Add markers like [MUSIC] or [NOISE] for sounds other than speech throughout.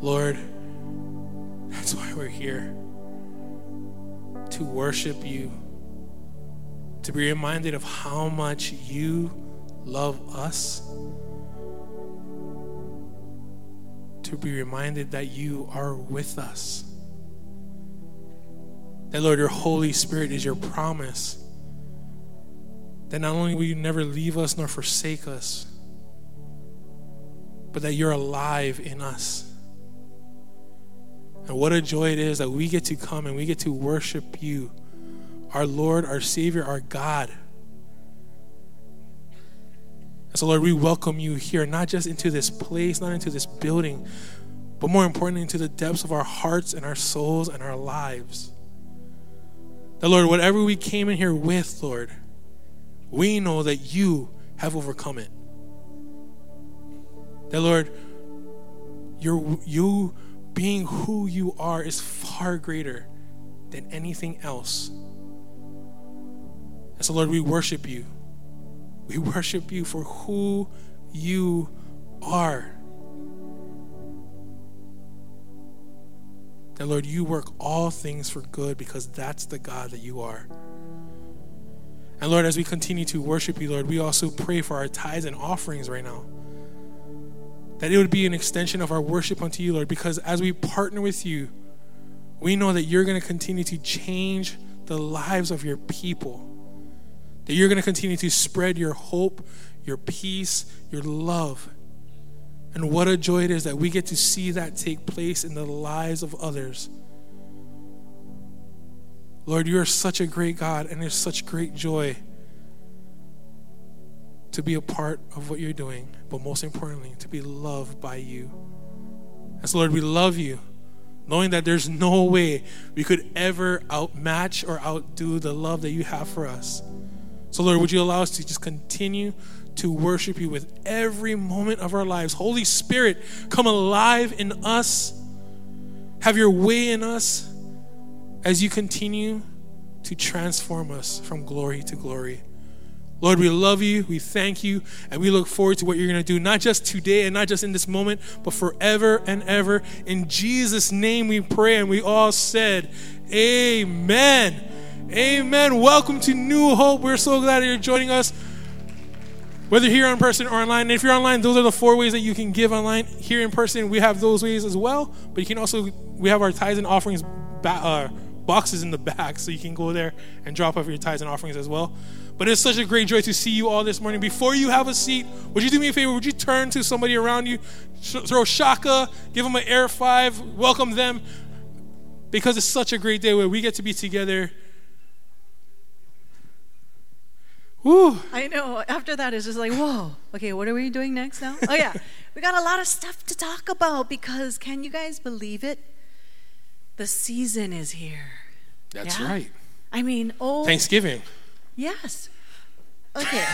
Lord, that's why we're here to worship you, to be reminded of how much you love us, to be reminded that you are with us. That, Lord, your Holy Spirit is your promise. That not only will you never leave us nor forsake us, but that you're alive in us. And what a joy it is that we get to come and we get to worship you, our Lord, our Savior, our God. And so, Lord, we welcome you here, not just into this place, not into this building, but more importantly, into the depths of our hearts and our souls and our lives. That, Lord, whatever we came in here with, Lord, we know that you have overcome it. That, Lord, you you being who you are is far greater than anything else. And so, Lord, we worship you. We [LAUGHS] worship you for who you are. That, Lord, you work all things for good because that's the God that you are. And Lord, as we continue to worship you, Lord, we also pray for our tithes and offerings right now. That it would be an extension of our worship unto you, Lord, because as we partner with you, we know that you're going to continue to change the lives of your people. That you're going to continue to spread your hope, your peace, your love. And what a joy it is that we get to see that take place in the lives of others. Lord, you are such a great God, and there's such great joy to be a part of what you're doing, but most importantly, to be loved by you. And so, Lord, we love you, knowing that there's no way we could ever outmatch or outdo the love that you have for us. So, Lord, would you allow us to just continue to worship you with every moment of our lives? Holy Spirit, come alive in us. Have your way in us as you continue to transform us from glory to glory. Lord, we love you, we thank you, and we look forward to what you're going to do, not just today and not just in this moment, but forever and ever. In Jesus' name we pray, and we all said, Amen. Amen. Welcome to New Hope. We're so glad you're joining us, whether here in person or online. And if you're online, those are the four ways that you can give online. Here in person, we have those ways as well, but you can also, we have our tithes and offerings ba- uh, boxes in the [LAUGHS] back, so you can go there and drop off your tithes and offerings as well. But it's such a great joy to see you all this morning. Before you have a seat, would you do me a favor? Would you turn to somebody around you, throw shaka, give them an air five, welcome them? Because it's such a great day where we get to be together. Woo. I know. After that, it's just like, whoa. Okay, what are we doing next now? Oh, yeah. [LAUGHS] we got a lot of stuff to talk about because can you guys believe it? The season is here. That's yeah? right. I mean, oh. Thanksgiving. Yes. Okay.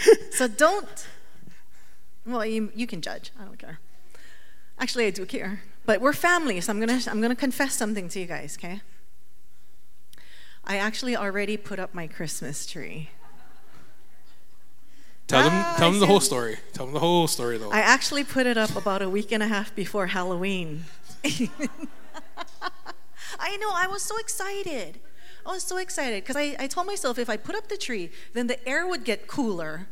[LAUGHS] so don't. Well, you, you can judge. I don't care. Actually, I do care. But we're family, so I'm gonna I'm gonna confess something to you guys. Okay. I actually already put up my Christmas tree. Tell them, ah, tell them the whole story. Tell them the whole story, though. I actually put it up about a week and a half before Halloween. [LAUGHS] I know, I was so excited. Oh, I was so excited because I, I told myself if I put up the tree, then the air would get cooler.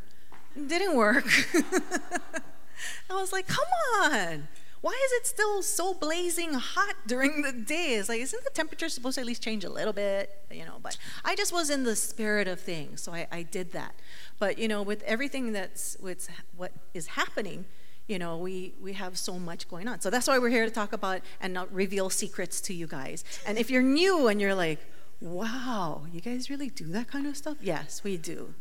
It didn't work. [LAUGHS] I was like, come on. Why is it still so blazing hot during the day? It's like, isn't the temperature supposed to at least change a little bit? You know, but I just was in the spirit of things, so I, I did that. But you know, with everything that's with what is happening, you know, we, we have so much going on. So that's why we're here to talk about and not reveal secrets to you guys. And if you're new and you're like, wow, you guys really do that kind of stuff? Yes, we do.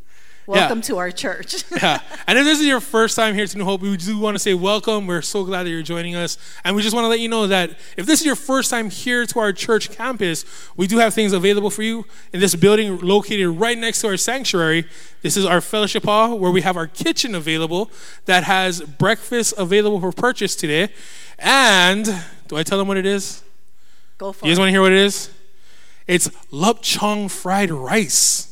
Welcome yeah. to our church. [LAUGHS] yeah. And if this is your first time here to New Hope, we do want to say welcome. We're so glad that you're joining us. And we just want to let you know that if this is your first time here to our church campus, we do have things available for you in this building located right next to our sanctuary. This is our fellowship hall where we have our kitchen available that has breakfast available for purchase today. And do I tell them what it is? Go for it. You guys want to hear what it is? It's lapchang fried rice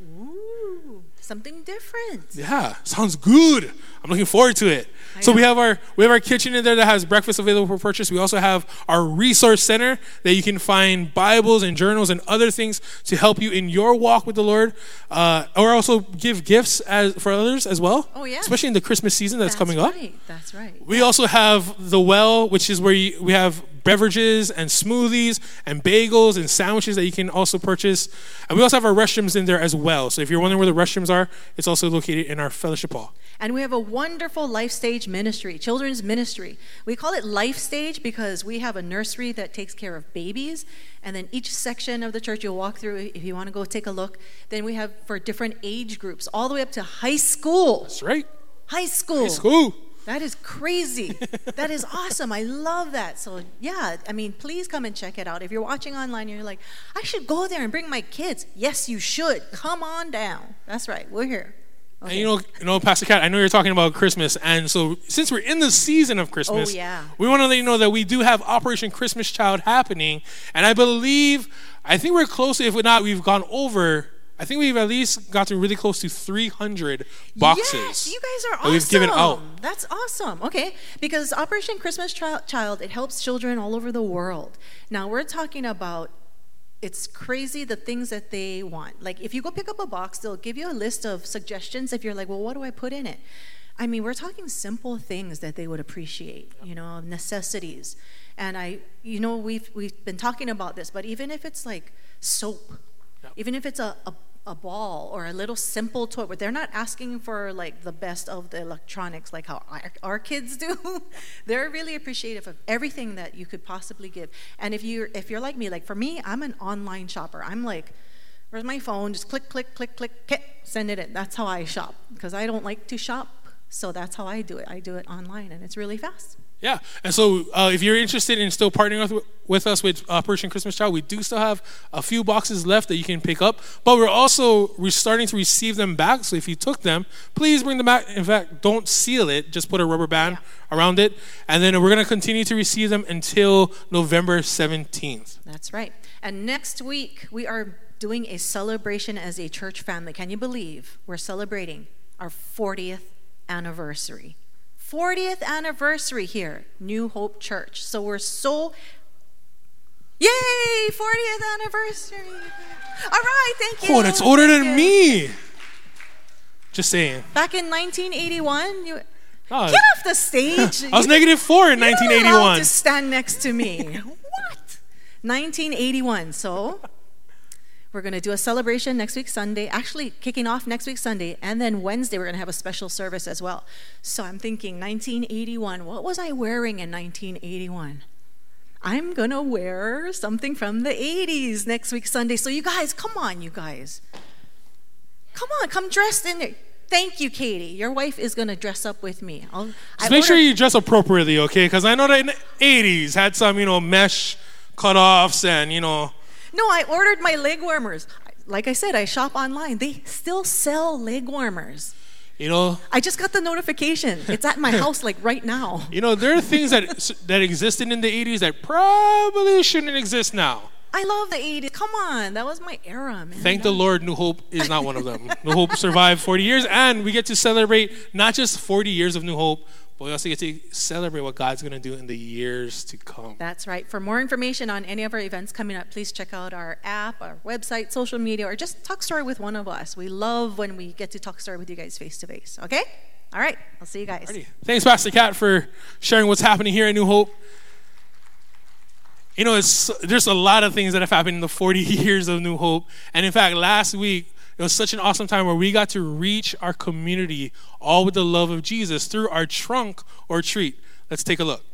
Ooh, something different. Yeah, sounds good. I'm looking forward to it. So we have our we have our kitchen in there that has breakfast available for purchase. We also have our resource center that you can find Bibles and journals and other things to help you in your walk with the Lord, uh, or also give gifts as for others as well. Oh, yeah. especially in the Christmas season that's, That's coming up. right. That's right. We also have the well, which is where you, we have beverages and smoothies and bagels and sandwiches that you can also purchase. And we also have our restrooms in there as well. So if you're wondering where the restrooms are, it's also located in our fellowship hall. And we have a wonderful life stage ministry, children's ministry. We call it life stage because we have a nursery that takes care of babies. And then each section of the church you'll walk through if you want to go take a look. Then we have for different age groups, all the way up to high school. That's right. High school. It's cool. That is crazy. [LAUGHS] that is awesome. I love that. So, yeah, I mean, please come and check it out. If you're watching online and you're like, I should go there and bring my kids. Yes, you should. Come on down. That's right. We're here. And you know, you know, Pastor Kat, I know you're talking about Christmas, and so since we're in the season of oh, Christmas, Oh, yeah. we want to let you know that we do have Operation Christmas Child happening, and I believe, I think we're close. If we're not, we've gone over. I think we've at least gotten really close to 300 boxes. Yes, you guys are awesome. we've given out. That's awesome. Okay, because Operation Christmas Child it helps children all over the world. Now we're talking about it's crazy the things that they want. Like if you go pick up a box, they'll give you a list of suggestions. If you're like, well, what do I put in it? I mean, we're talking simple things that they would appreciate. You know, necessities. And I, you know, we've we've been talking about this, but even if it's like soap, even if it's a, a a ball or a little simple toy where they're not asking for like the best of the electronics like how our, our kids do. [LAUGHS] They're really appreciative of everything that you could possibly give. And if you're if you're like me like for me i'm an online shopper. I'm like where's my phone? Just click click click click okay, send it in. That's how i shop because i don't like to shop so that's how i do it. I do it online and it's really fast Yeah, and so uh, if you're interested in still partnering with, with us with Operation Christmas Child, we do still have a few boxes left that you can pick up. But we're also we're starting to receive them back. So if you took them, please bring them back. In fact, don't seal it; just put a rubber band around it, and then we're going to continue to receive them until November 17th. That's right. And next week, we are doing a celebration as a church family. Can you believe we're celebrating our 40th anniversary? 40th anniversary here, New Hope Church. So we're so, yay, 40th anniversary. All right, thank you. Oh, that's older Thank than you. me. Just saying. Back in 1981, you. Oh, Get off the stage. [LAUGHS] I was negative four in [LAUGHS] You're not allowed 1981. to stand next to me. [LAUGHS] what? 1981. So we're going to do a celebration next week Sunday. Actually, kicking off next week Sunday, and then Wednesday we're going to have a special service as well. So I'm thinking 1981. What was I wearing in 1981? I'm going to wear something from the 80s next week Sunday. So you guys, come on, you guys. Come on, come dressed in there. Thank you, Katie. Your wife is going to dress up with me. I'll, I Just make sure you dress appropriately, okay? Because I know that in the 80s had some, you know, mesh cutoffs and, you know, No, I ordered my leg warmers. Like I said, I shop online. They still sell leg warmers. you know, I just got the notification. It's at my [LAUGHS] house like right now. You know, there are things that that existed in the 80s that probably shouldn't exist now. I love the 80s. Come on, that was my era, man. Thank the Lord, New Hope is not one of them. New Hope survived 40 years, and we get to celebrate not just 40 years of New Hope, but we also get to celebrate what God's going to do in the years to come. That's right. For more information on any of our events coming up, please check out our app, our website, social media, or just talk story with one of us. We love when we get to talk story with you guys face to face. Okay? All right. I'll see you guys. Thanks, Pastor Kat, for sharing what's happening here at New Hope. You know, it's, there's a lot of things that have happened in the 40 [LAUGHS] years of New Hope. And in fact, last week, it was such an awesome time where we got to reach our community all with the love of Jesus through our trunk or treat. Let's take a look.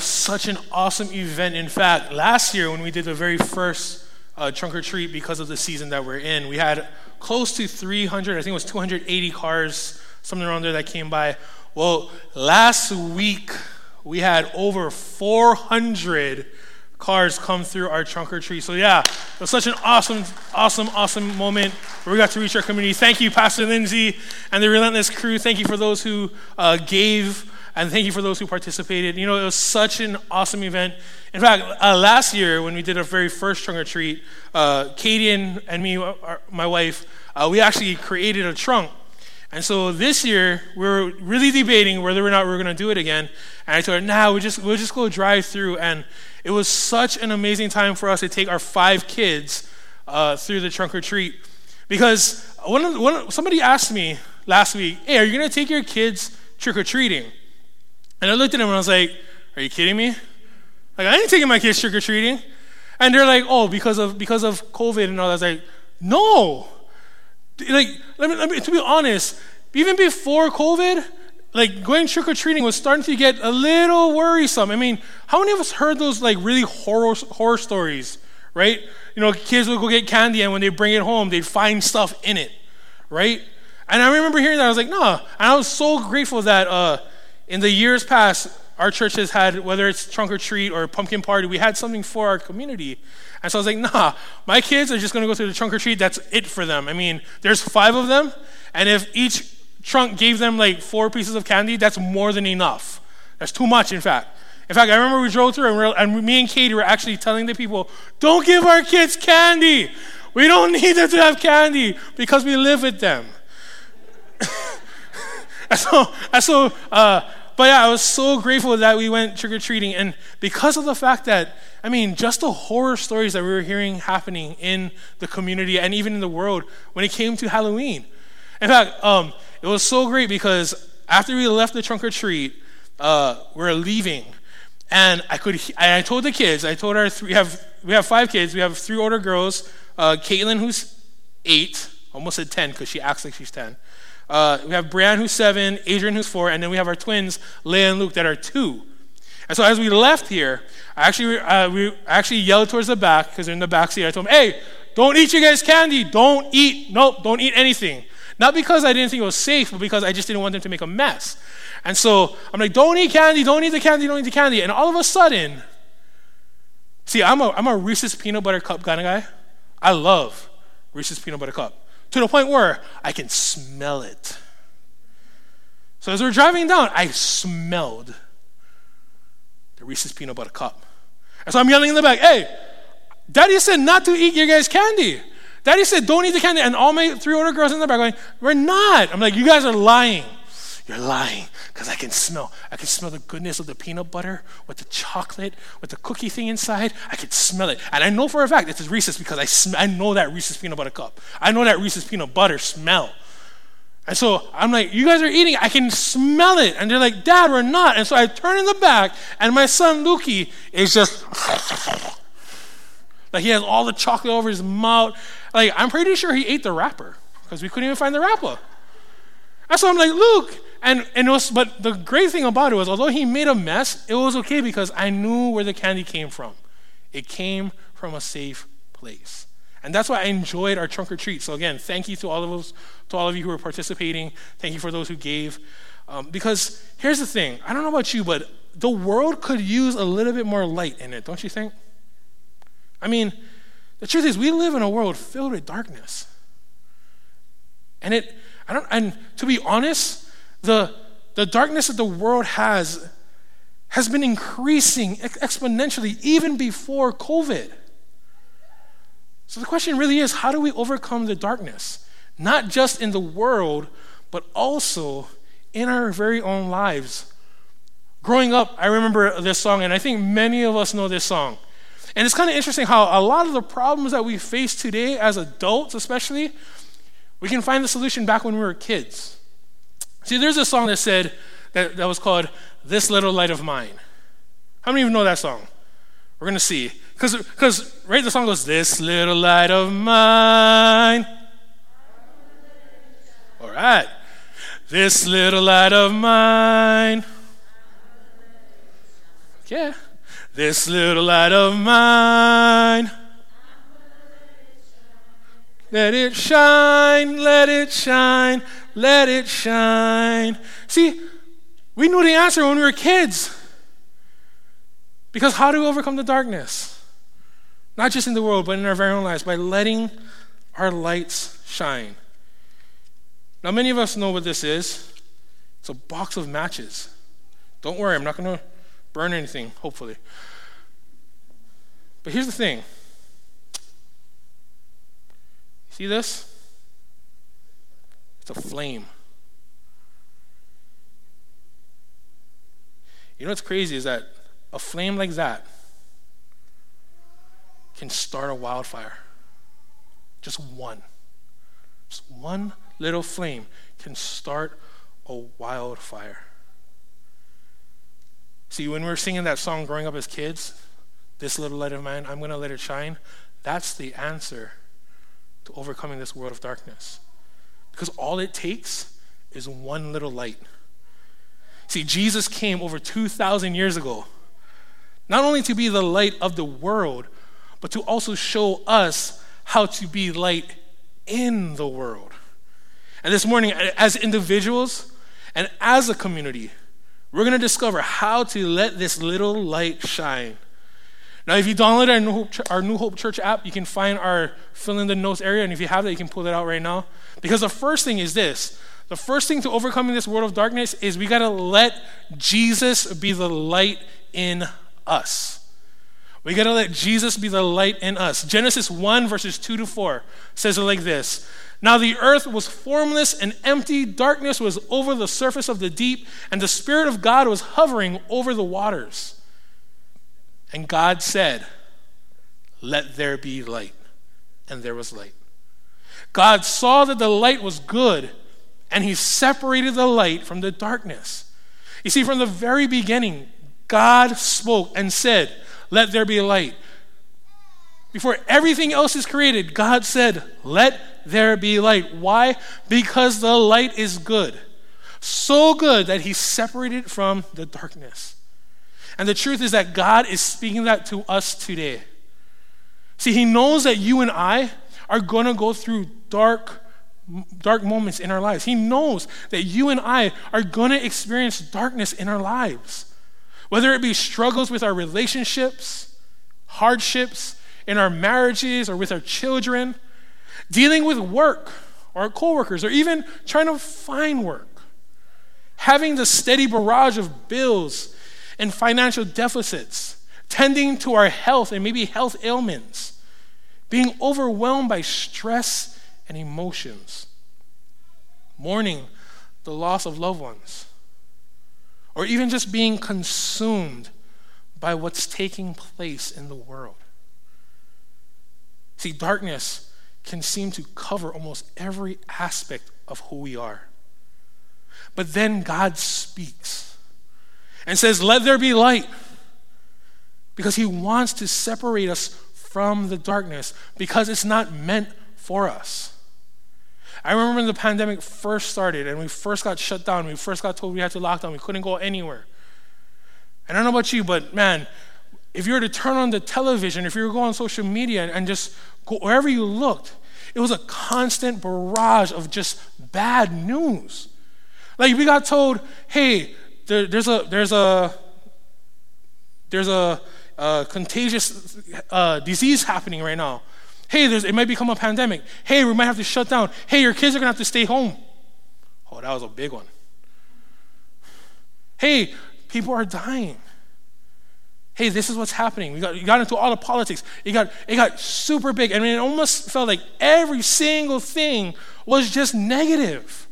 Was such an awesome event. In fact, last year when we did the very first uh, trunk or treat because of the season that we're in, we had close to 300, I think it was 280 cars, something around there that came by. Well, last week we had over 400 cars come through our trunk or treat. So yeah, it was such an awesome, awesome, awesome moment where we got to reach our community. Thank you, Pastor Lindsay and the Relentless crew. Thank you for those who uh, gave, and thank you for those who participated. You know, it was such an awesome event. In fact, uh, last year when we did our very first trunk or treat, uh, Katie and, and me, our, my wife, uh, we actually created a trunk. And so this year, we are really debating whether or not we are going to do it again. And I told her, nah, we'll just, we'll just go drive through. And it was such an amazing time for us to take our five kids uh, through the trunk or treat. Because one, one, somebody asked me last week, hey, are you going to take your kids trick or treating? And I looked at them and I was like, are you kidding me? Like, I ain't taking my kids trick or treating. And they're like, oh, because of, because of COVID and all that. I was like, no. Like, let me, let me, to be honest, even before COVID, like going trick or treating was starting to get a little worrisome. I mean, how many of us heard those like really horror horror stories, right? You know, kids would go get candy and when they bring it home, they'd find [LAUGHS] stuff in it, right? And I remember hearing that. I was like, no. And I was so grateful that uh, in the years past, our church has had, whether it's trunk or treat or pumpkin party, we had something for our community. And so I was like, nah, my kids are just going to go through the trunk or treat. That's it for them. I mean, there's five of them. And if each trunk gave them like four pieces of candy, that's more than enough. That's too much, in fact. In fact, I remember we drove through and, and me and Katie were actually telling the people, don't give our kids candy. We don't [LAUGHS] need them to have candy because we live with them. [LAUGHS] and so, and so uh, but yeah, I was so grateful that we went trick or treating. And because of the fact that, I mean, just the horror stories that we were hearing happening in the community and even in the world when it came to Halloween. In fact, um, it was so great because after we left the trunk or treat, uh, we are leaving, and I could. And I told the kids. I told our three, we have we have five kids. We have three older girls. Uh, Caitlin, who's eight, almost at ten because she acts like she's ten. Uh, we have Brianne, who's seven. Adrian, who's four, and then we have our twins, Leah and Luke, that are two. And so as we left here, I actually uh, we actually yelled towards the back because they're in the back seat. I told them, "Hey, don't eat your guys' candy. Don't eat. Nope, don't eat anything." Not because I didn't think it was safe, but because I just didn't want them to make a mess. And so I'm like, don't eat candy, don't eat the candy, don't eat the candy. And all of a sudden, see, I'm a, I'm a Reese's peanut butter cup kind of guy. I love Reese's peanut butter cup to the point where I can smell it. So as we're driving down, I smelled the Reese's peanut butter cup. And so I'm yelling in the back, hey, daddy said not to eat your guys' candy. Daddy said, don't eat the candy. And all my three older girls in the back are going, we're not. I'm like, you guys are lying. You're lying because I can smell. I can smell the goodness of the peanut butter with the chocolate, with the cookie thing inside. I can smell it. And I know for a fact it's a Reese's because I, sm- I know that Reese's peanut butter cup. I know that Reese's peanut butter smell. And so I'm like, you guys are eating. I can smell it. And they're like, Dad, we're not. And so I turn in the back, and my son Lukey is just [LAUGHS] like he has all the chocolate over his mouth. Like, I'm pretty sure he ate the wrapper because we couldn't even find the wrapper. And so I'm like, Luke. And, and it was, but the great thing about it was, although he made a mess, it was okay because I knew where the candy came from. It came from a safe place. And that's why I enjoyed our trunk or treat. So again, thank you to all of us, to all of you who are participating. Thank you for those who gave. Um, because here's the thing I don't know about you, but the world could use a little bit more light in it, don't you think? I mean, the truth is, we live in a world filled with darkness. And it, I don't, and to be honest, the, the darkness that the world has has been increasing exponentially even before COVID. So the question really is how do we overcome the darkness? Not just in the world, but also in our very own lives. Growing up, I remember this song, and I think many of us know this song. And it's kind of interesting how a lot of the problems that we face today, as adults especially, we can find the solution back when we were kids. See, there's a song that said, that, that was called This Little Light of Mine. How many of you know that song? We're going to see. Because, right, the song goes, This little light of mine. All right. This little light of mine. Yeah. This little light of mine. Let it shine, let it shine, let it shine. See, we knew the answer when we were kids. Because how do we overcome the darkness? Not just in the world, but in our very own lives, by letting our lights shine. Now, many of us know what this is it's a box of matches. Don't worry, I'm not going to burn anything, hopefully. But here's the thing see this? A flame. You know what's crazy is that a flame like that can start a wildfire. Just one. Just one little flame can start a wildfire. See, when we were singing that song growing up as kids, This Little Light of Mine, I'm going to let it shine, that's the answer to overcoming this world of darkness. Because all it takes is one little light. See, Jesus came over 2,000 years ago, not only to be the light of the world, but to also show us how to be light in the world. And this morning, as individuals and as a community, we're going to discover how to let this little light shine. Now, if you download our New, Hope, our New Hope Church app, you can find our fill in the notes area. And if you have that, you can pull that out right now. Because the first thing is this the first thing to overcoming this world of darkness is we got to let Jesus be the light in us. We got to let Jesus be the light in us. Genesis 1, verses 2 to 4 says it like this Now the earth was formless and empty, darkness was over the surface of the deep, and the Spirit of God was hovering over the waters. And God said, Let there be light. And there was light. God saw that the light was good, and he separated the light from the darkness. You see, from the very beginning, God spoke and said, let there be light. Before everything else is created, God said, Let there be light. Why? Because the light is good. So good that He separated it from the darkness. And the truth is that God is speaking that to us today. See, He knows that you and I are going to go through dark, dark moments in our lives. He knows that you and I are going to experience darkness in our lives. Whether it be struggles with our relationships, hardships in our marriages or with our children, dealing with work or our coworkers, or even trying to find work, having the steady barrage of bills and financial deficits, tending to our health and maybe health ailments, being overwhelmed by stress and emotions, mourning the loss of loved ones or even just being consumed by what's taking place in the world. See, darkness can seem to cover almost every aspect of who we are. But then God speaks and says, Let there be light. Because he wants to separate us from the darkness, because it's not meant for us. I remember when the pandemic first started and we first got shut down, we first got told we had to lock down, we couldn't go anywhere. And I don't know about you, but man, if you were to turn on the television, if you were to go on social media and just go wherever you looked, it was a constant barrage of just bad news. Like we got told, hey, there, there's a there's a there's a, a contagious uh, disease happening right now. Hey, it might become a pandemic. Hey, we might have to shut down. Hey, your kids are to have to stay home. Oh, that was a big one. Hey, people are dying. Hey, this is what's happening. We got, you got into all the politics. It got, it got super big. I mean, it almost felt like every single thing was just negative.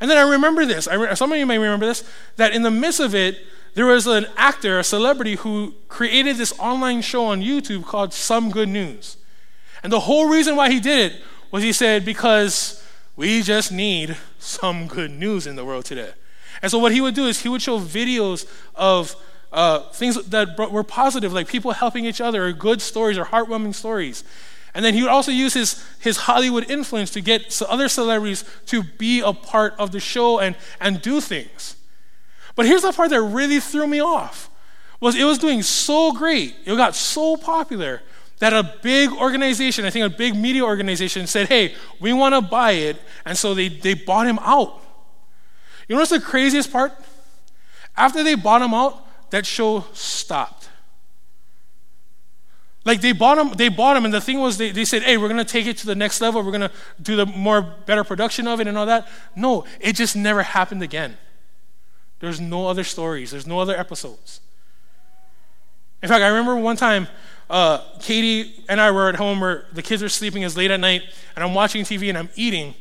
And then I remember this. I, some of you may remember this that in the midst of it, there was an actor, a celebrity, who created this online show on YouTube called Some Good News. And the whole reason why he did it was he said, because we just need some good news in the world today. And so what he would do is he would show videos of uh, things that were positive, like people helping each other, or good stories, or heartwarming stories. And then he would also use his, his Hollywood influence to get other celebrities to be a part of the show and, and do things. But here's the part that really threw me off was it was doing so great. It got so popular that a big organization, I think a big media organization, said, hey, we want to buy it. And so they, they bought him out. You know what's the craziest part? After they bought him out, that show stopped. Like they bought them, they bought them, and the thing was they, they said, hey, we're gonna take it to the next level, we're gonna do the more better production of it and all that. No, it just never happened again. There's no other stories, there's no other episodes. In fact, I remember one time uh, Katie and I were at home where the kids were sleeping, it's late at night, and I'm watching TV and I'm eating.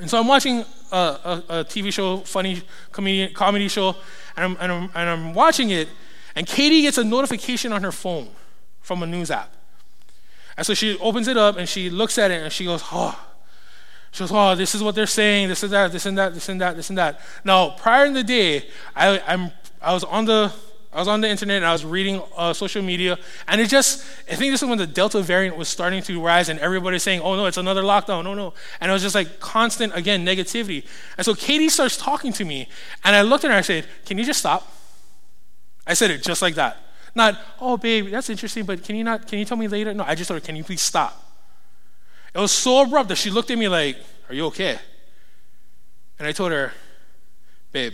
And so I'm watching a, a, a TV show, funny comedy, comedy show, and I'm, and, I'm, and I'm watching it, and Katie gets a notification on her phone from a news app. And so she opens it up and she looks at it and she goes, oh, she goes, oh, this is what they're saying, this and that, this and that, this and that, this and that. Now, prior in the day, I, I'm, I was on the I was on the internet and I was reading uh, social media, and it just, I think this is when the Delta variant was starting to rise, and everybody's saying, oh no, it's another lockdown, oh no. And it was just like constant, again, negativity. And so Katie starts talking to me, and I looked at her and I said, can you just stop? I said it just like that. Not, oh, babe, that's interesting, but can you not, can you tell me later? No, I just told her, can you please stop? It was so abrupt that she looked at me like, are you okay? And I told her, babe,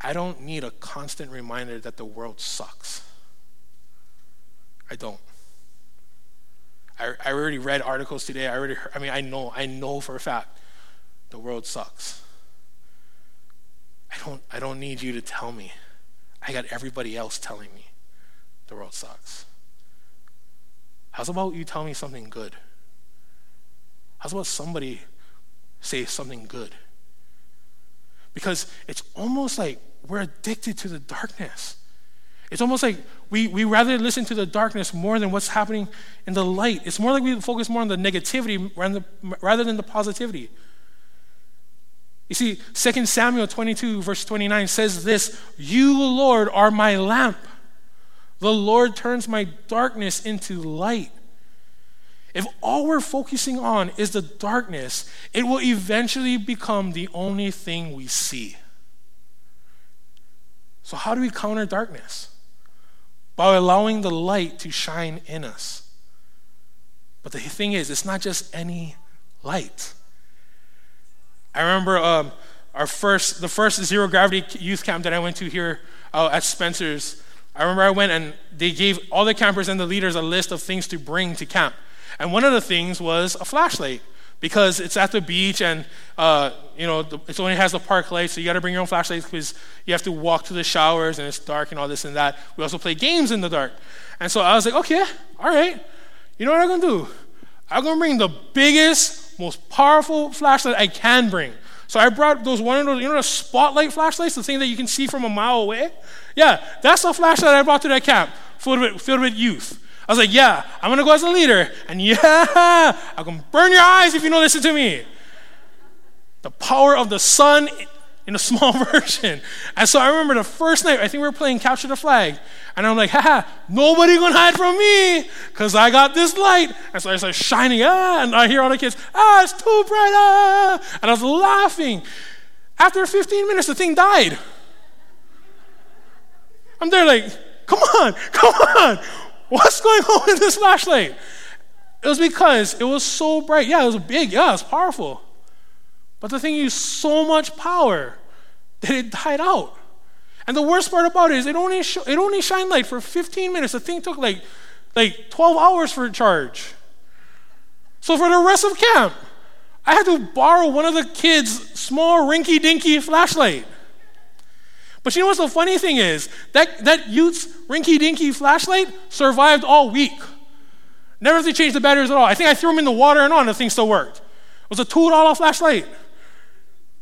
I don't need a constant reminder that the world sucks. I don't. I, I already read articles today. I already, heard, I mean, I know, I know for a fact the world sucks. I don't, I don't need you to tell me. I got everybody else telling me the world sucks. How's about you tell me something good? How's about somebody say something good? Because it's almost like we're addicted to the darkness. It's almost like we, we rather listen to the darkness more than what's happening in the light. It's more like we focus more on the negativity rather than the positivity. You see, 2 Samuel 22, verse 29 says this You, Lord, are my lamp. The Lord turns my darkness into light. If all we're focusing on is the darkness, it will eventually become the only thing we see. So, how do we counter darkness? By allowing the light to shine in us. But the thing is, it's not just any light. I remember um, our first, the first zero gravity youth camp that I went to here uh, at Spencer's. I remember I went and they gave all the campers and the leaders a list of things to bring to camp. And one of the things was a flashlight because it's at the beach and uh, you know it only has the park light, so you got to bring your own flashlight because you have to walk to the showers and it's dark and all this and that. We also play games in the dark, and so I was like, okay, all right, you know what I'm gonna do? I'm gonna bring the biggest most powerful flashlight I can bring. So I brought those one of those, you know, the spotlight flashlights, the thing that you can see from a mile away. Yeah, that's the flashlight I brought to that camp, filled with, filled with youth. I was like, yeah, I'm gonna go as a leader, and [LAUGHS] yeah, I'm gonna burn your eyes if you don't listen to me. The power of the sun in a [LAUGHS] small version. And so I remember the first night, I think we were playing Capture the Flag. And I'm like, haha, nobody gonna hide from me because I got this light. And so I started shining, ah, and I hear all the kids, ah, it's too bright, ah. And I was laughing. After 15 minutes, the thing died. I'm there like, come on, [LAUGHS] come on. What's going on with this flashlight? It was because it was so bright. Yeah, it was big. Yeah, it was powerful. But the thing used so much power that it died out. And the worst part about it is it only, sh- it only shined light for 15 minutes. The thing took like, like 12 hours for a charge. So for the rest of camp, I had to borrow one of the kids' small rinky dinky flashlight. But you know what's the funny thing is? That, that youth's rinky dinky flashlight survived all week. Never to change the batteries at all. I think I threw them in the water and on, the thing still worked. It was a $2 flashlight.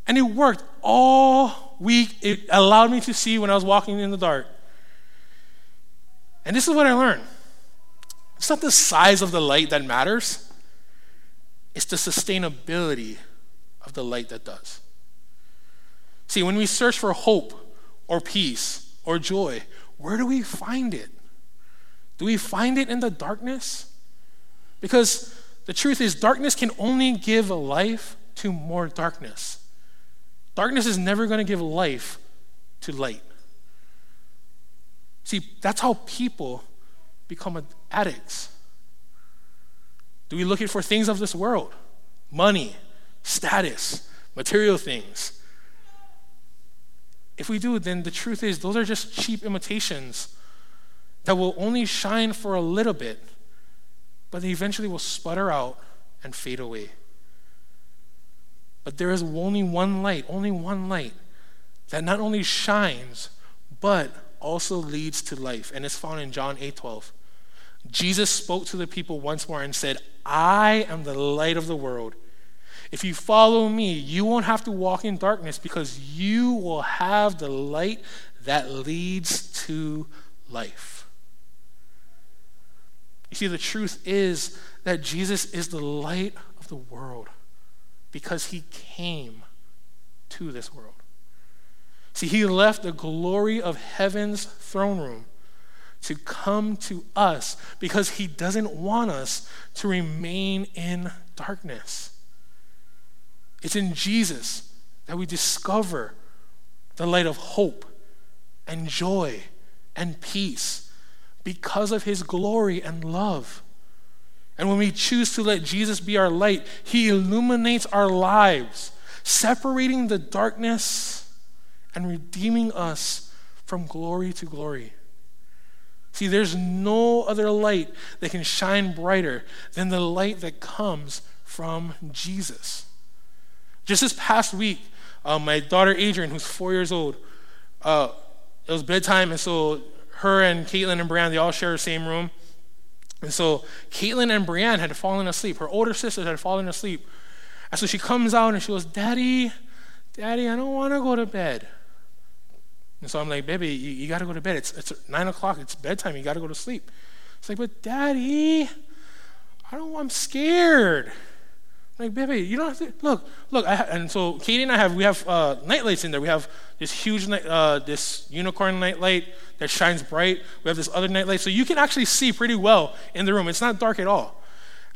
And it worked all week. It allowed me to see when I was walking in the dark. And this is what I learned it's not the size of the light that matters, it's the sustainability of the light that does. See, when we search for hope or peace or joy, where do we find it? Do we find it in the darkness? Because the truth is, darkness can only give life to more darkness. Darkness is never going to give life to light. See, that's how people become addicts. Do we look for things of this world? Money, status, material things. If we do, then the truth is those are just cheap imitations that will only shine for a little bit, but they eventually will sputter out and fade away. But there is only one light, only one light that not only shines, but also leads to life. And it's found in John 8 12. Jesus spoke to the people once more and said, I am the light of the world. If you follow me, you won't have to walk in darkness because you will have the light that leads to life. You see, the truth is that Jesus is the light of the world because he came to this world. See, he left the glory of heaven's throne room to come to us because he doesn't want us to remain in darkness. It's in Jesus that we discover the light of hope and joy and peace because of his glory and love. And when we choose to let Jesus be our light, he illuminates our lives, separating the darkness and redeeming us from glory to glory. See, there's no other light that can shine brighter than the light that comes from Jesus. Just this past week, uh, my daughter Adrian, who's four years old, uh, it was bedtime, and so her and Caitlin and Brianne, they all share the same room. And so Caitlin and Brianne had fallen asleep. Her older sisters had fallen asleep. And so she comes out and she goes, Daddy, Daddy, I don't want to go to bed. And so I'm like, baby, you, you got to go to bed. It's, it's nine o'clock. It's bedtime. You got to go to sleep. It's like, but daddy, I don't, I'm scared. Like, baby, you don't have to, look, look. I, and so Katie and I have, we have uh, night lights in there. We have this huge, night, uh, this unicorn night light that shines bright. We have this other night light. So you can actually see pretty well in the room. It's not dark at all.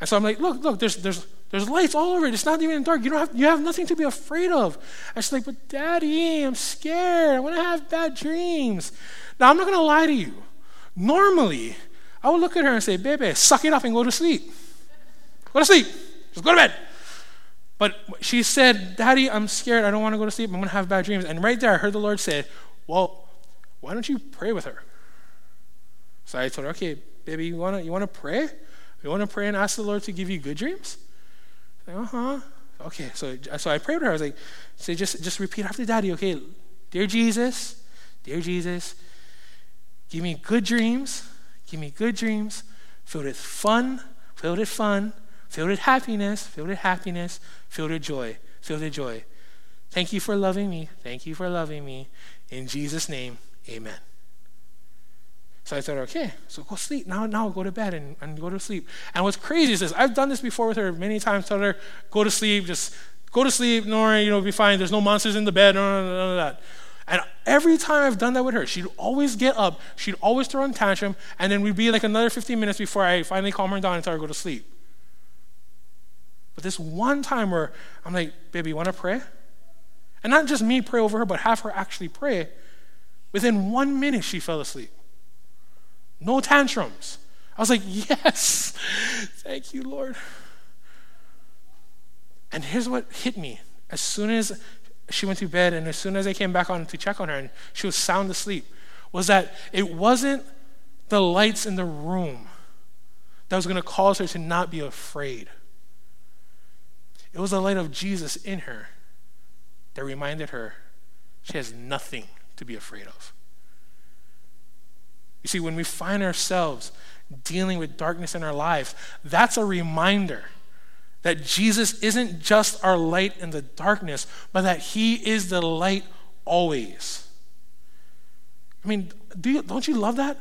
And so I'm like, look, look, there's, there's, there's lights all over it. It's not even dark. You don't have you have nothing to be afraid of. And she's like, but daddy, I'm scared. I want to have bad dreams. Now I'm not gonna lie to you. Normally, I would look at her and say, baby, suck it up and go to sleep. Go to sleep. Just go to bed. But she said, Daddy, I'm scared. I don't want to go to sleep. I'm going to have bad dreams. And right there, I heard the Lord say, Well, why don't you pray with her? So I told her, Okay, baby, you want to you wanna pray? You want to pray and ask the Lord to give you good dreams? uh huh. Okay, so, so I prayed with her. I was like, say, just, just repeat after daddy, okay? Dear Jesus, dear Jesus, give me good dreams, give me good dreams, filled with fun, filled with fun, filled with happiness, filled with happiness, filled with joy, filled with joy. Thank you for loving me. Thank you for loving me. In Jesus' name, amen. So I said, okay, so go sleep. Now, now go to bed and, and go to sleep. And what's crazy is this I've done this before with her many times, tell her, go to sleep, just go to sleep, Nora, you know, be fine. There's no monsters in the bed, none, none of that. And every time I've done that with her, she'd always get up, she'd always throw a tantrum, and then we'd be like another 15 minutes before I finally calm her down and tell her to go to sleep. But this one time where I'm like, baby, you want to pray? And not just me pray over her, but have her actually pray. Within one minute, she fell asleep. No tantrums. I was like, [LAUGHS] yes, thank you, Lord. And here's what hit me. As soon as she went to bed and as soon as I came back on to check on her and she was sound asleep, was that it wasn't the lights in the room that was going to cause her to not be afraid. It was the light of Jesus in her that reminded her she has nothing to be afraid of. You see, when we find ourselves dealing with darkness in our lives, that's a reminder that Jesus isn't just our light in the darkness, but that He is the light always. I mean, do you, don't you love that?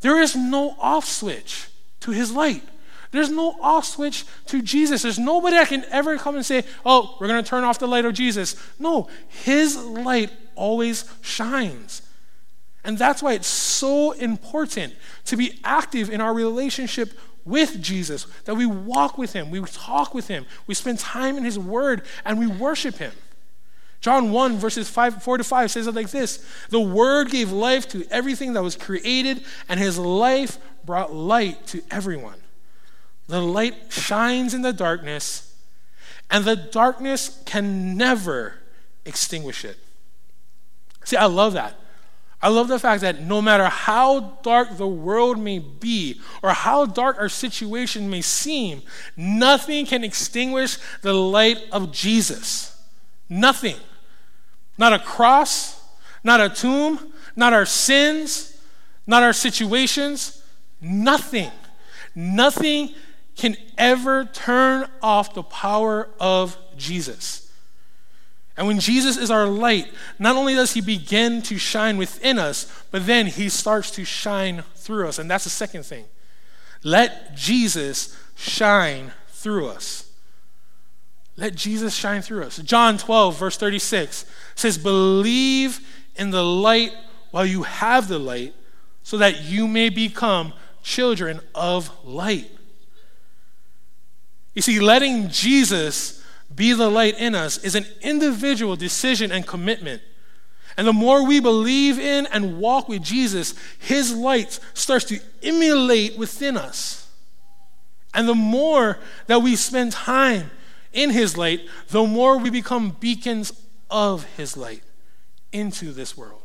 There is no off switch to His light. There's no off switch to Jesus. There's nobody that can ever come and say, oh, we're going to turn off the light of Jesus. No, His light always shines. And that's why it's so important to be active in our relationship with Jesus, that we walk with Him, we talk with Him, we spend time in His Word, and we worship Him. John 1, verses 5, 4 to 5 says it like this The Word gave life to everything that was created, and his life brought light to everyone. The light shines in the darkness, and the darkness can never extinguish it. See, I love that. I love the fact that no matter how dark the world may be or how dark our situation may seem, nothing can extinguish the light of Jesus. Nothing. Not a cross, not a tomb, not our sins, not our situations. Nothing. Nothing can ever turn off the power of Jesus. And when Jesus is our light, not only does he begin to shine within us, but then he starts to shine through us. And that's the second thing. Let Jesus shine through us. Let Jesus shine through us. John 12, verse 36 says, Believe in the light while you have the light, so that you may become children of light. You see, letting Jesus be the light in us is an individual decision and commitment. And the more we believe in and walk with Jesus, his light starts to emulate within us. And the more that we spend time in his light, the more we become beacons of his light into this world.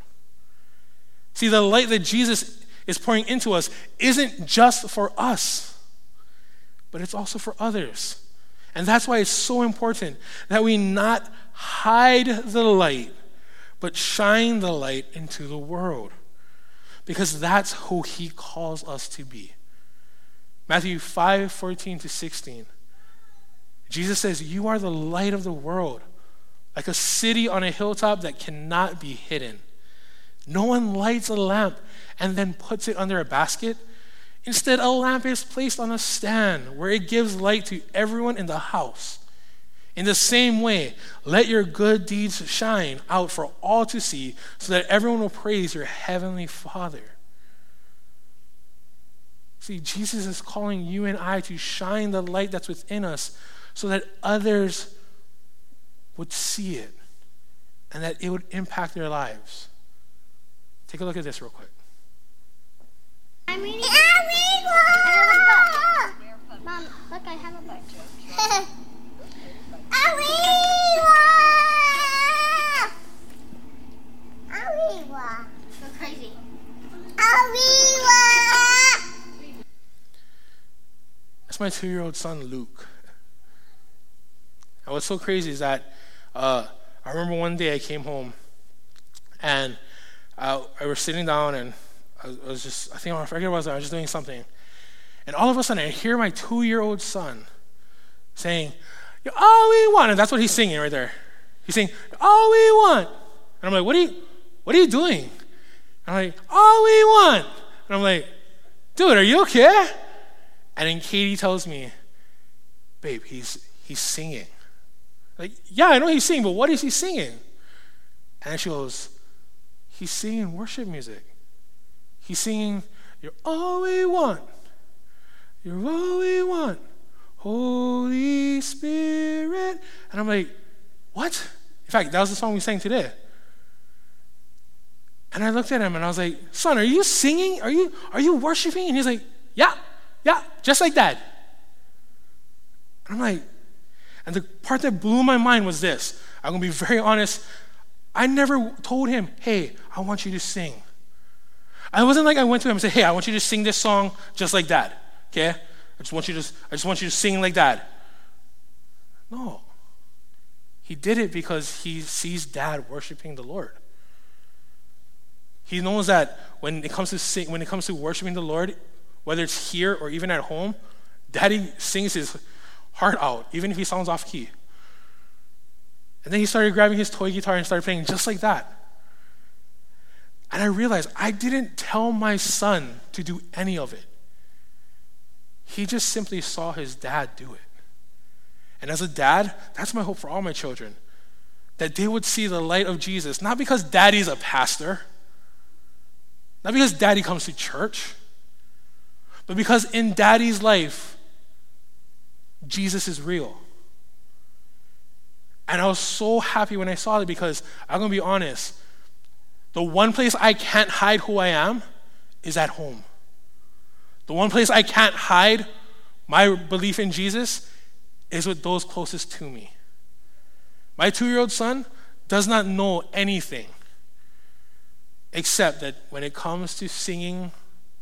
See, the light that Jesus is pouring into us isn't just for us, but it's also for others. And that's why it's so important that we not hide the light, but shine the light into the world. Because that's who he calls us to be. Matthew 5 14 to 16. Jesus says, You are the light of the world, like a city on a hilltop that cannot be hidden. No one lights a lamp and then puts it under a basket Instead, a lamp is placed on a stand where it gives light to everyone in the house. In the same way, let your good deeds shine out for all to see, so that everyone will praise your heavenly Father. See, Jesus is calling you and I to shine the light that's within us so that others would see it and that it would impact their lives. Take a look at this real quick. I'm reading. Mom, look, I have a book. [LAUGHS] Go crazy. That's my two-year-old son, Luke. And what's so crazy is that uh, I remember one day I came home and I, I was sitting down and I was just, I think I forget what I was, I was just doing something. And all of a sudden, I hear my two year old son saying, You're all we want. And that's what he's singing right there. He's saying, All we want. And I'm like, What are you, what are you doing? And I'm like, All we want. And I'm like, Dude, are you okay? And then Katie tells me, Babe, he's, he's singing. Like, yeah, I know he's singing, but what is he singing? And she goes, He's singing worship music. He's singing, You're all we want. You're all we want. Holy Spirit. And I'm like, What? In fact, that was the song we sang today. And I looked at him and I was like, Son, are you singing? Are you, are you worshiping? And he's like, Yeah, yeah, just like that. And I'm like, and the part that blew my mind was this. I'm gonna be very honest. I never told him, Hey, I want you to sing. I wasn't like I went to him and said, "Hey, I want you to sing this song just like that." Okay? I just want you to I just want you to sing like that. No. He did it because he sees dad worshiping the Lord. He knows that when it comes to sing, when it comes to worshiping the Lord, whether it's here or even at home, daddy sings his heart out, even if he sounds off key. And then he started grabbing his toy guitar and started playing just like that. And I realized I didn't tell my son to do any of it. He just simply saw his dad do it. And as a dad, that's my hope for all my children that they would see the light of Jesus, not because daddy's a pastor, not because daddy comes to church, but because in daddy's life, Jesus is real. And I was so happy when I saw it because I'm going to be honest. The one place I can't hide who I am is at home. The one place I can't hide my belief in Jesus is with those closest to me. My two year old son does not know anything except that when it comes to singing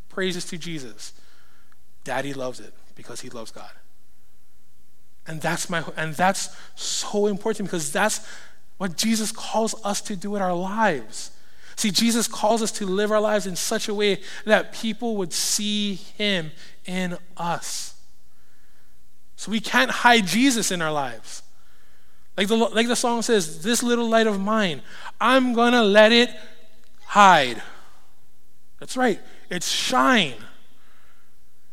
praises to Jesus, daddy loves it because he loves God. And that's my and that's so important because that's what Jesus calls us to do in our lives. See, Jesus calls us to live our lives in such a way that people would see him in us. So we can't hide Jesus in our lives. Like the, like the song says, this little light of mine, I'm gonna let it hide. That's right, it's shine.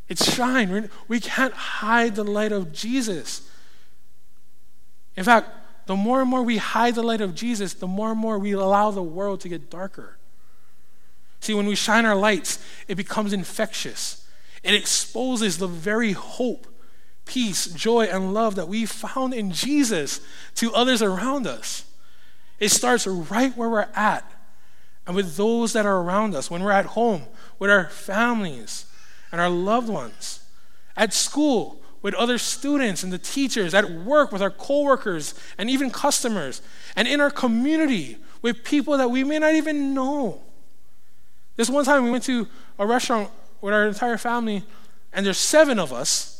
It's shine. We can't hide the light of Jesus. In fact, the more and more we hide the light of Jesus, the more and more we allow the world to get darker. See, when we shine our lights, it becomes infectious. It exposes the very hope, peace, joy, and love that we found in Jesus to others around us. It starts right where we're at and with those that are around us, when we're at home, with our families and our loved ones, at school, with other students and the teachers, at work, with our coworkers and even customers, and in our community, with people that we may not even know. This one time we went to a restaurant with our entire family, and there's seven of us.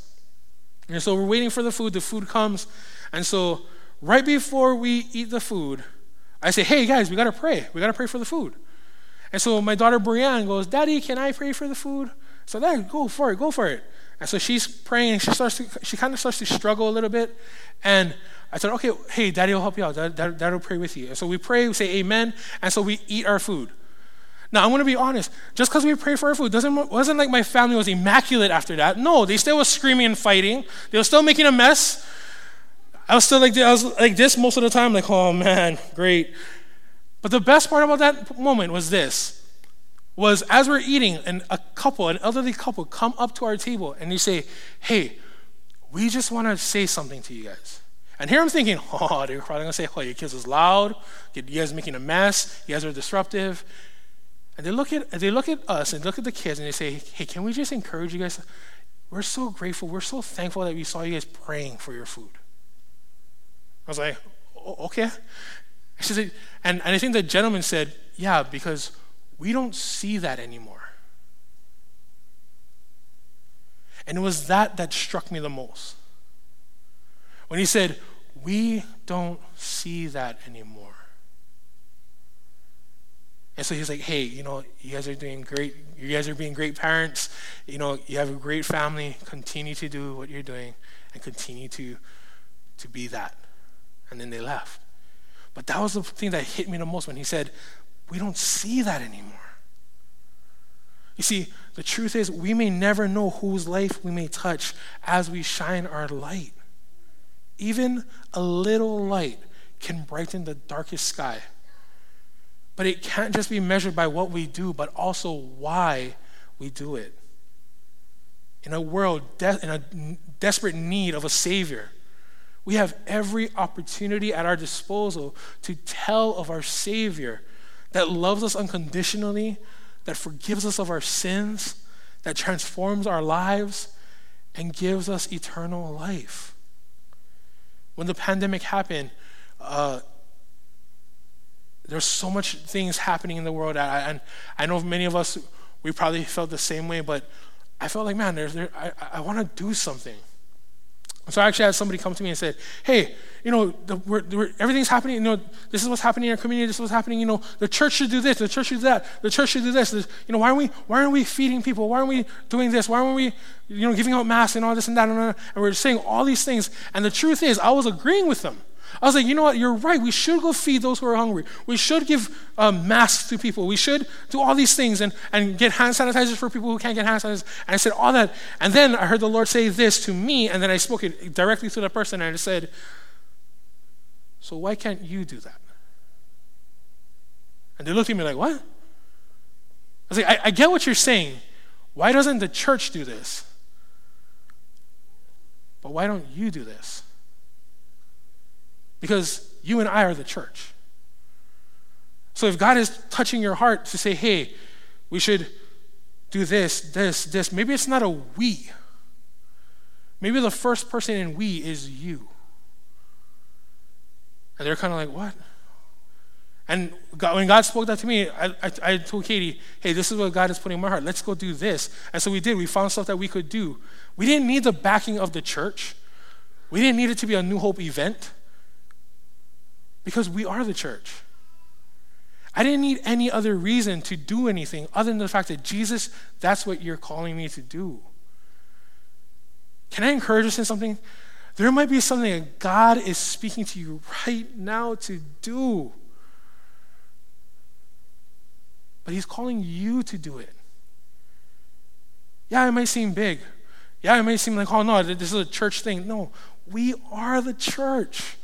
And so we're waiting for the food. The food comes. And so right before we eat the food, I say, hey guys, we got to pray. We got to pray for the food. And so my daughter Brianne goes, Daddy, can I pray for the food? So then go for it, go for it. And so she's praying. She starts to, she kind of starts to struggle a little bit. And I said, okay, hey, Daddy will help you out. Dad, Dad, will pray with you. And so we pray, we say amen, and so we eat our food. Now, I'm going to be honest. Just because we pray for our food doesn't wasn't like my family was immaculate after that. No, they still was screaming and fighting. They were still making a mess. I was still like I was like this most of the time, like, oh man, great. But the best part about that moment was this was as we're eating, and a couple, an elderly couple, come up to our table and they say, Hey, we just want to say something to you guys. And here I'm thinking, [LAUGHS] oh, they're probably gonna say, oh, your kids is loud, you guys making a mess, you guys are disruptive. And they look at they look at us and look at the kids and they say, Hey, can we just encourage you guys? We're so grateful, we're so thankful that we saw you guys praying for your food. I was like, okay. She said, and, and I think the gentleman said, yeah, because we don't see that anymore. And it was that that struck me the most. When he said, we don't see that anymore. And so he's like, hey, you know, you guys are doing great. You guys are being great parents. You know, you have a great family. Continue to do what you're doing and continue to, to be that and then they left. But that was the thing that hit me the most when he said, We don't see that anymore. You see, the truth is, we may never know whose life we may touch as we shine our light. Even a little light can brighten the darkest sky. But it can't just be measured by what we do, but also why we do it. In a world de- in a desperate need of a Savior, we have every opportunity at our disposal to tell of our Savior that loves us unconditionally, that forgives us of our sins, that transforms our lives, and gives us eternal life. When the pandemic happened, uh, there's so much things happening in the world, and I, I know many of us we probably felt the same way, but I felt like, man, there's, there, I, I want to do something. So I actually had somebody come to me and said, "Hey, you know, the, we're, we're, everything's happening. You know, this is what's happening in our community. This is what's happening. You know, the church should do this. The church should do that. The church should do this. There's, you know, why aren't we? Why aren't we feeding people? Why aren't we doing this? Why aren't we, you know, giving out masks and all this and that and, and we're saying all these things. And the truth is, I was agreeing with them. I was like, you know what? You're right. We should go feed those who are hungry. We should give um, masks to people. We should do all these things and, and get hand sanitizers for people who can't get hand sanitizers. And I said all that. And then I heard the Lord say this to me, and then I spoke it directly to the person, and I said, So why can't you do that? And they looked at me like, What? I was like, I, I get what you're saying. Why doesn't the church do this? But why don't you do this? Because you and I are the church. So if God is touching your heart to say, hey, we should do this, this, this, maybe it's not a we. Maybe the first person in we is you. And they're kind of like, what? And God, when God spoke that to me, I, I, I, told Katie, hey, this is what God is putting in my heart. Let's go do this. And so we did. We found stuff that we could do. We didn't need the backing of the church, we didn't need it to be a New Hope event because we are the church. I didn't need any other reason to do anything other than the fact that Jesus, that's what you're calling me to do. Can I encourage us in something? There might be something that God is speaking to you right now to do. But He's calling you to do it. Yeah, it might seem big. Yeah, it may seem like, oh no, this is a church thing. No, we are the church.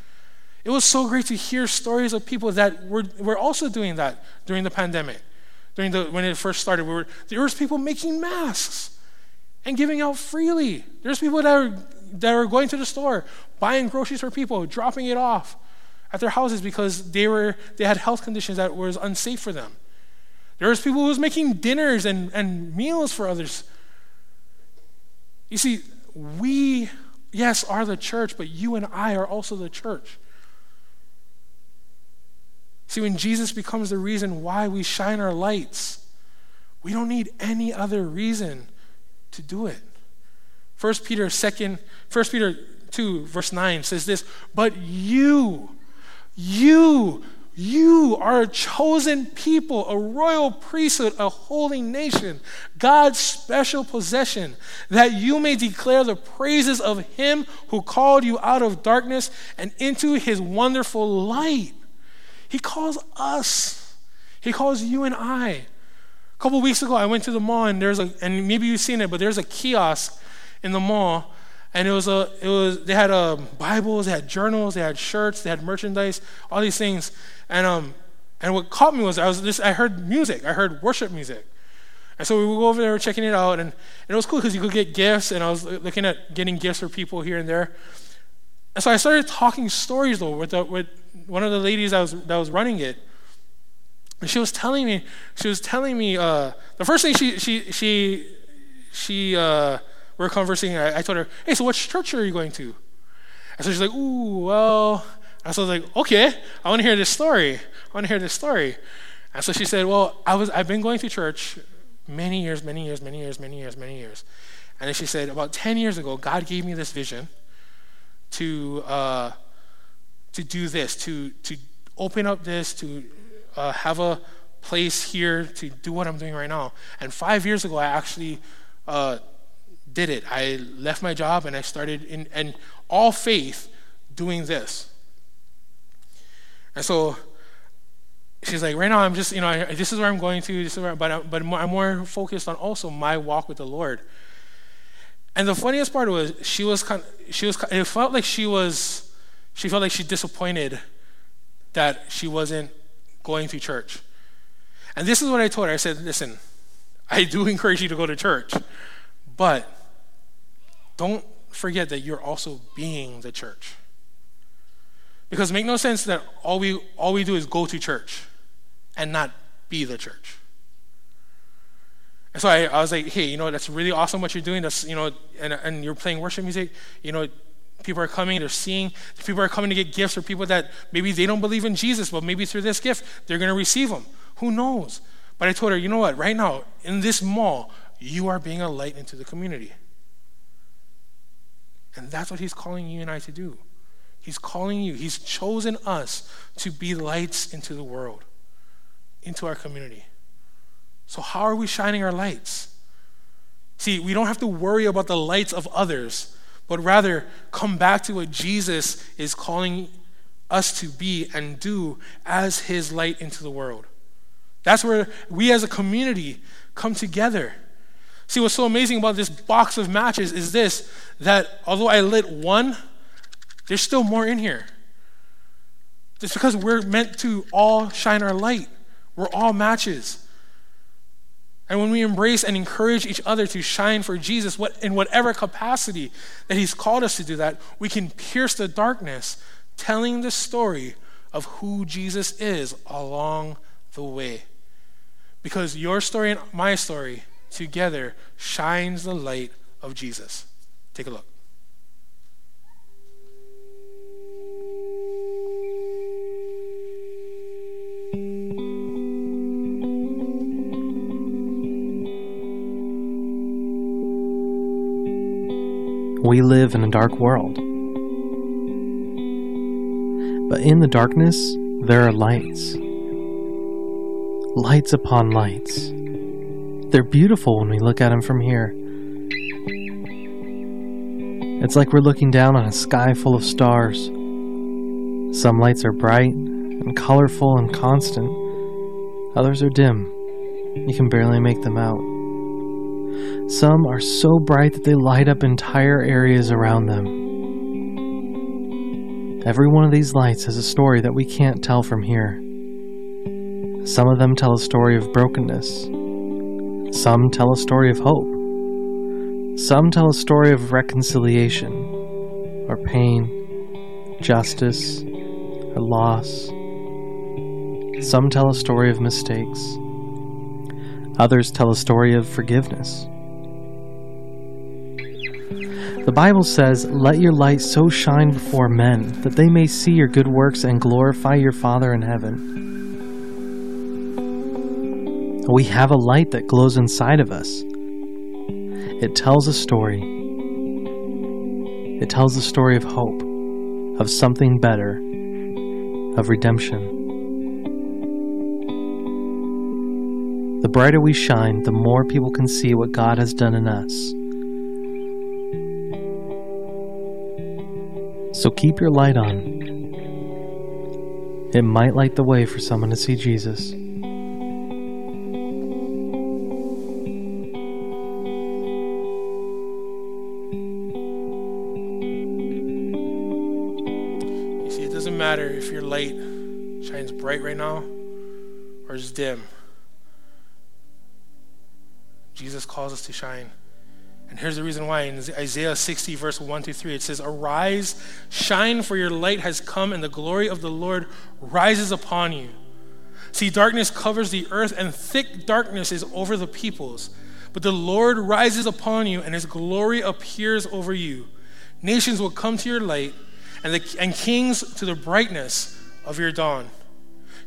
It was so great to hear stories of people that were, were also doing that during the pandemic. During the, when it first started, we were, there was people making masks and giving out freely. There's people that are, that are going to the store, buying groceries for people, dropping it off at their houses because they, were, they had health conditions that was unsafe for them. There was people who was making dinners and, and meals for others. You see, we, yes, are the church, but you and I are also the church. See, when Jesus becomes the reason why we shine our lights, we don't need any other reason to do it. 1 Peter 2nd, 1 Peter 2, verse 9 says this, but you, you, you are a chosen people, a royal priesthood, a holy nation, God's special possession, that you may declare the praises of him who called you out of darkness and into his wonderful light. He calls us. He calls you and I. A couple weeks ago, I went to the mall and there's a, and maybe you've seen it, but there's a kiosk in the mall, and it was a, it was, they had um, Bibles, they had journals, they had shirts, they had merchandise, all these things, and um, and what caught me was I was this, I heard music, I heard worship music, and so we would go over there checking it out, and, and it was cool because you could get gifts, and I was looking at getting gifts for people here and there, and so I started talking stories though with the, with one of the ladies that was, that was running it, and she was telling me, she was telling me, uh, the first thing she, she, she, she, uh, we were conversing, I, I, told her, hey, so what church are you going to? And so she's like, ooh, well, and so I was like, okay, I want to hear this story. I want to hear this story. And so she said, well, I was, I've been going to church many years, many years, many years, many years, many years. And then she said, about 10 years ago, God gave me this vision to, uh, to do this, to, to open up this, to uh, have a place here to do what I'm doing right now. And five years ago, I actually uh, did it. I left my job and I started in, in all faith doing this. And so she's like, right now I'm just, you know, I, this is where I'm going to, this is where, but, I, but I'm more focused on also my walk with the Lord. And the funniest part was she was kind, of, she was, it felt like she was she felt like she disappointed that she wasn't going to church. And this is what I told her. I said, listen, I do [LAUGHS] encourage you to go to church, but don't forget that you're also being the church. Because make no sense that all we all we do is go to church and not be the church. And so I, I was like, hey, you know, that's really awesome what you're doing. That's, you know, and, and you're playing worship music. You know, People are coming, they're seeing. People are coming to get gifts for people that maybe they don't believe in Jesus, but maybe through this gift, they're going to receive them. Who knows? But I told her, you know what? Right now, in this mall, you are being a light into the community. And that's what he's calling you and I to do. He's calling you, he's chosen us to be lights into the world, into our community. So, how are we shining our lights? See, we don't have to worry about the lights of others but rather come back to what Jesus is calling us to be and do as his light into the world. That's where we as a community come together. See, what's so amazing about this box of matches is this that although I lit one, there's still more in here. It's because we're meant to all shine our light. We're all matches. And when we embrace and encourage each other to shine for Jesus what, in whatever capacity that He's called us to do that, we can pierce the darkness telling the story of who Jesus is along the way. Because your story and my story together shines the light of Jesus. Take a look. We live in a dark world. But in the darkness, there are lights. Lights upon lights. They're beautiful when we look at them from here. It's like we're looking down on a sky full of stars. Some lights are bright and colorful and constant, others are dim. You can barely make them out. Some are so bright that they light up entire areas around them. Every one of these lights has a story that we can't tell from here. Some of them tell a story of brokenness. Some tell a story of hope. Some tell a story of reconciliation, or pain, justice, or loss. Some tell a story of mistakes. Others tell a story of forgiveness. The Bible says, Let your light so shine before men that they may see your good works and glorify your Father in heaven. We have a light that glows inside of us. It tells a story. It tells the story of hope, of something better, of redemption. The brighter we shine, the more people can see what God has done in us. So keep your light on. It might light the way for someone to see Jesus. You see, it doesn't matter if your light shines bright right now or is dim. Jesus calls us to shine. And here's the reason why. In Isaiah 60, verse 1 to 3, it says, Arise, shine, for your light has come, and the glory of the Lord rises upon you. See, darkness covers the earth, and thick darkness is over the peoples. But the Lord rises upon you, and his glory appears over you. Nations will come to your light, and, the, and kings to the brightness of your dawn.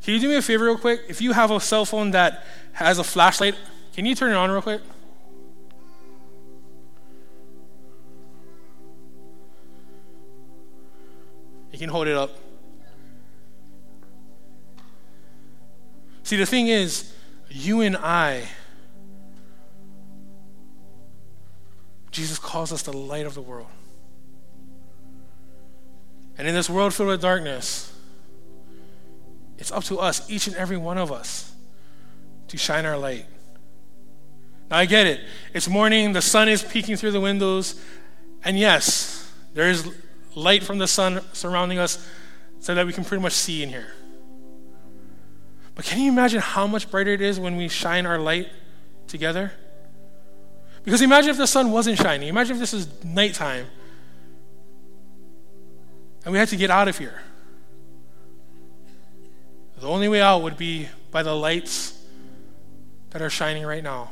Can you do me a favor, real quick? If you have a cell phone that has a flashlight, can you turn it on real quick? You can hold it up. See, the thing is, you and I, Jesus calls us the light of the world. And in this world filled with darkness, it's up to us, each and every one of us, to shine our light. Now, I get it. It's morning, the sun is peeking through the windows, and yes, there is light from the sun surrounding us so that we can pretty much see in here. But can you imagine how much brighter it is when we shine our light together? Because imagine if the sun wasn't shining. Imagine if this is nighttime and we had to get out of here. The only way out would be by the lights that are shining right now.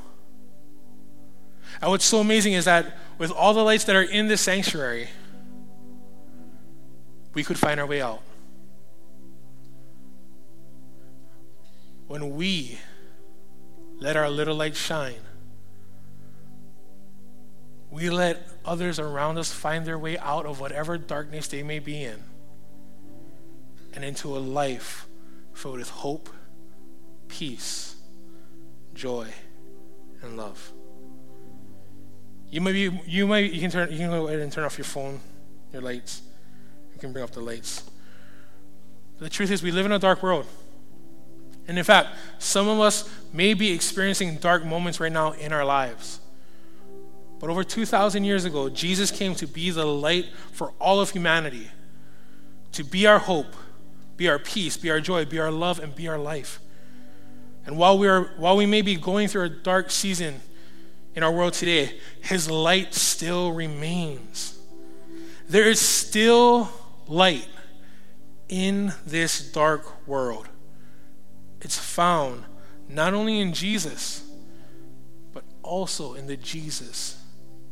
And what's so amazing is that with all the lights that are in this sanctuary, we could find our way out. When we let our little light shine, we let others around us find their way out of whatever darkness they may be in and into a life filled with hope, peace, joy, and love. You may be, you may you can turn you can go ahead and turn off your phone, your lights. You can bring up the lights. The truth is, we live in a dark world. And in fact, some of us may be experiencing dark moments right now in our lives. But over 2,000 years ago, Jesus came to be the light for all of humanity, to be our hope, be our peace, be our joy, be our love, and be our life. And while we, are, while we may be going through a dark season in our world today, his light still remains. There is still light in this dark world. It's found not only in Jesus, but also in the Jesus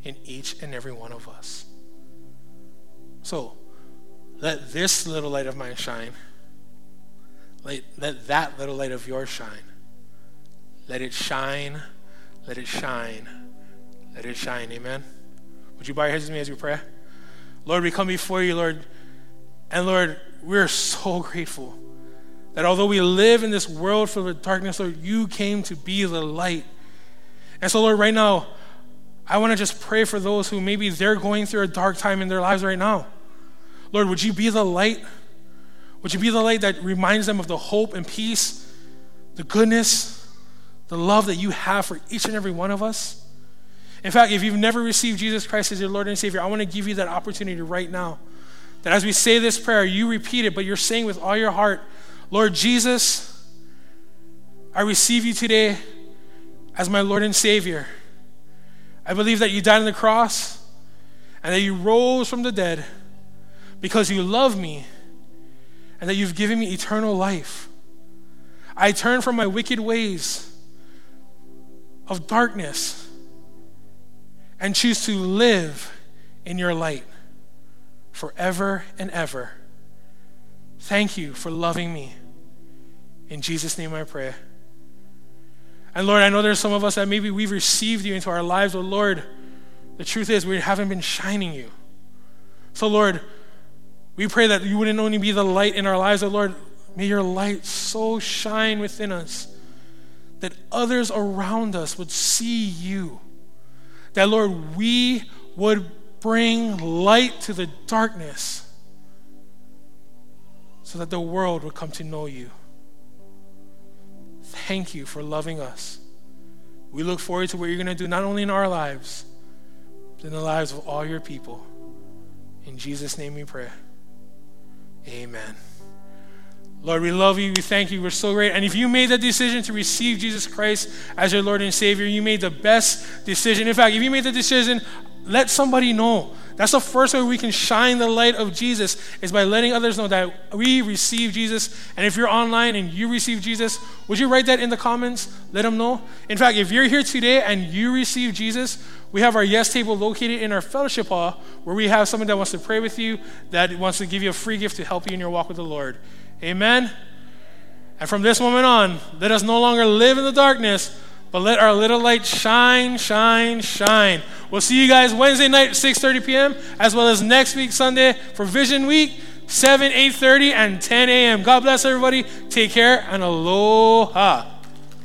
in each and every one of us. So, let this little light of mine shine. Let, let that little light of yours shine. Let it shine. Let it shine. Let it shine. Amen. Would you bow your heads with me as we pray? Lord, we come before you, Lord. And Lord, we're so grateful that although we live in this world full of darkness, Lord, you came to be the light. And so, Lord, right now, I want to just pray for those who maybe they're going through a dark time in their lives right now. Lord, would you be the light? Would you be the light that reminds them of the hope and peace, the goodness, the love that you have for each and every one of us? In fact, if you've never received Jesus Christ as your Lord and Savior, I want to give you that opportunity right now. That as we say this prayer, you repeat it, but you're saying with all your heart, Lord Jesus, I receive you today as my Lord and Savior. I believe that you died on the cross and that you rose from the dead because you love me and that you've given me eternal life. I turn from my wicked ways of darkness and choose to live in your light forever and ever. Thank you for loving me. In Jesus' name I pray. And Lord, I know there's some of us that maybe we've received you into our lives, but Lord, the truth is we haven't been shining you. So, Lord, we pray that you wouldn't only be the light in our lives, but Lord, may your light so shine within us that others around us would see you. That, Lord, we would bring light to the darkness so that the world would come to know you. Thank you for loving us. We look forward to what you're going to do, not only in our lives, but in the lives of all your people. In Jesus' name we pray. Amen. Lord, we love you. We thank you. We're so great. And if you made the decision to receive Jesus Christ as your Lord and Savior, you made the best decision. In fact, if you made the decision, let somebody know. That's the first way we can shine the light of Jesus is by letting others know that we receive Jesus. And if you're online and you receive Jesus, would you write that in the comments? Let them know. In fact, if you're here today and you receive Jesus, we have our yes table located in our fellowship hall where we have someone that wants to pray with you, that wants to give you a free gift to help you in your walk with the Lord. Amen. And from this moment on, let us no longer live in the darkness, but let our little light shine, shine, shine. We'll see you guys Wednesday night, 6:30 p.m., as well as next week Sunday for Vision Week, 7, 8:30, and 10 a.m. God bless everybody. Take care and aloha.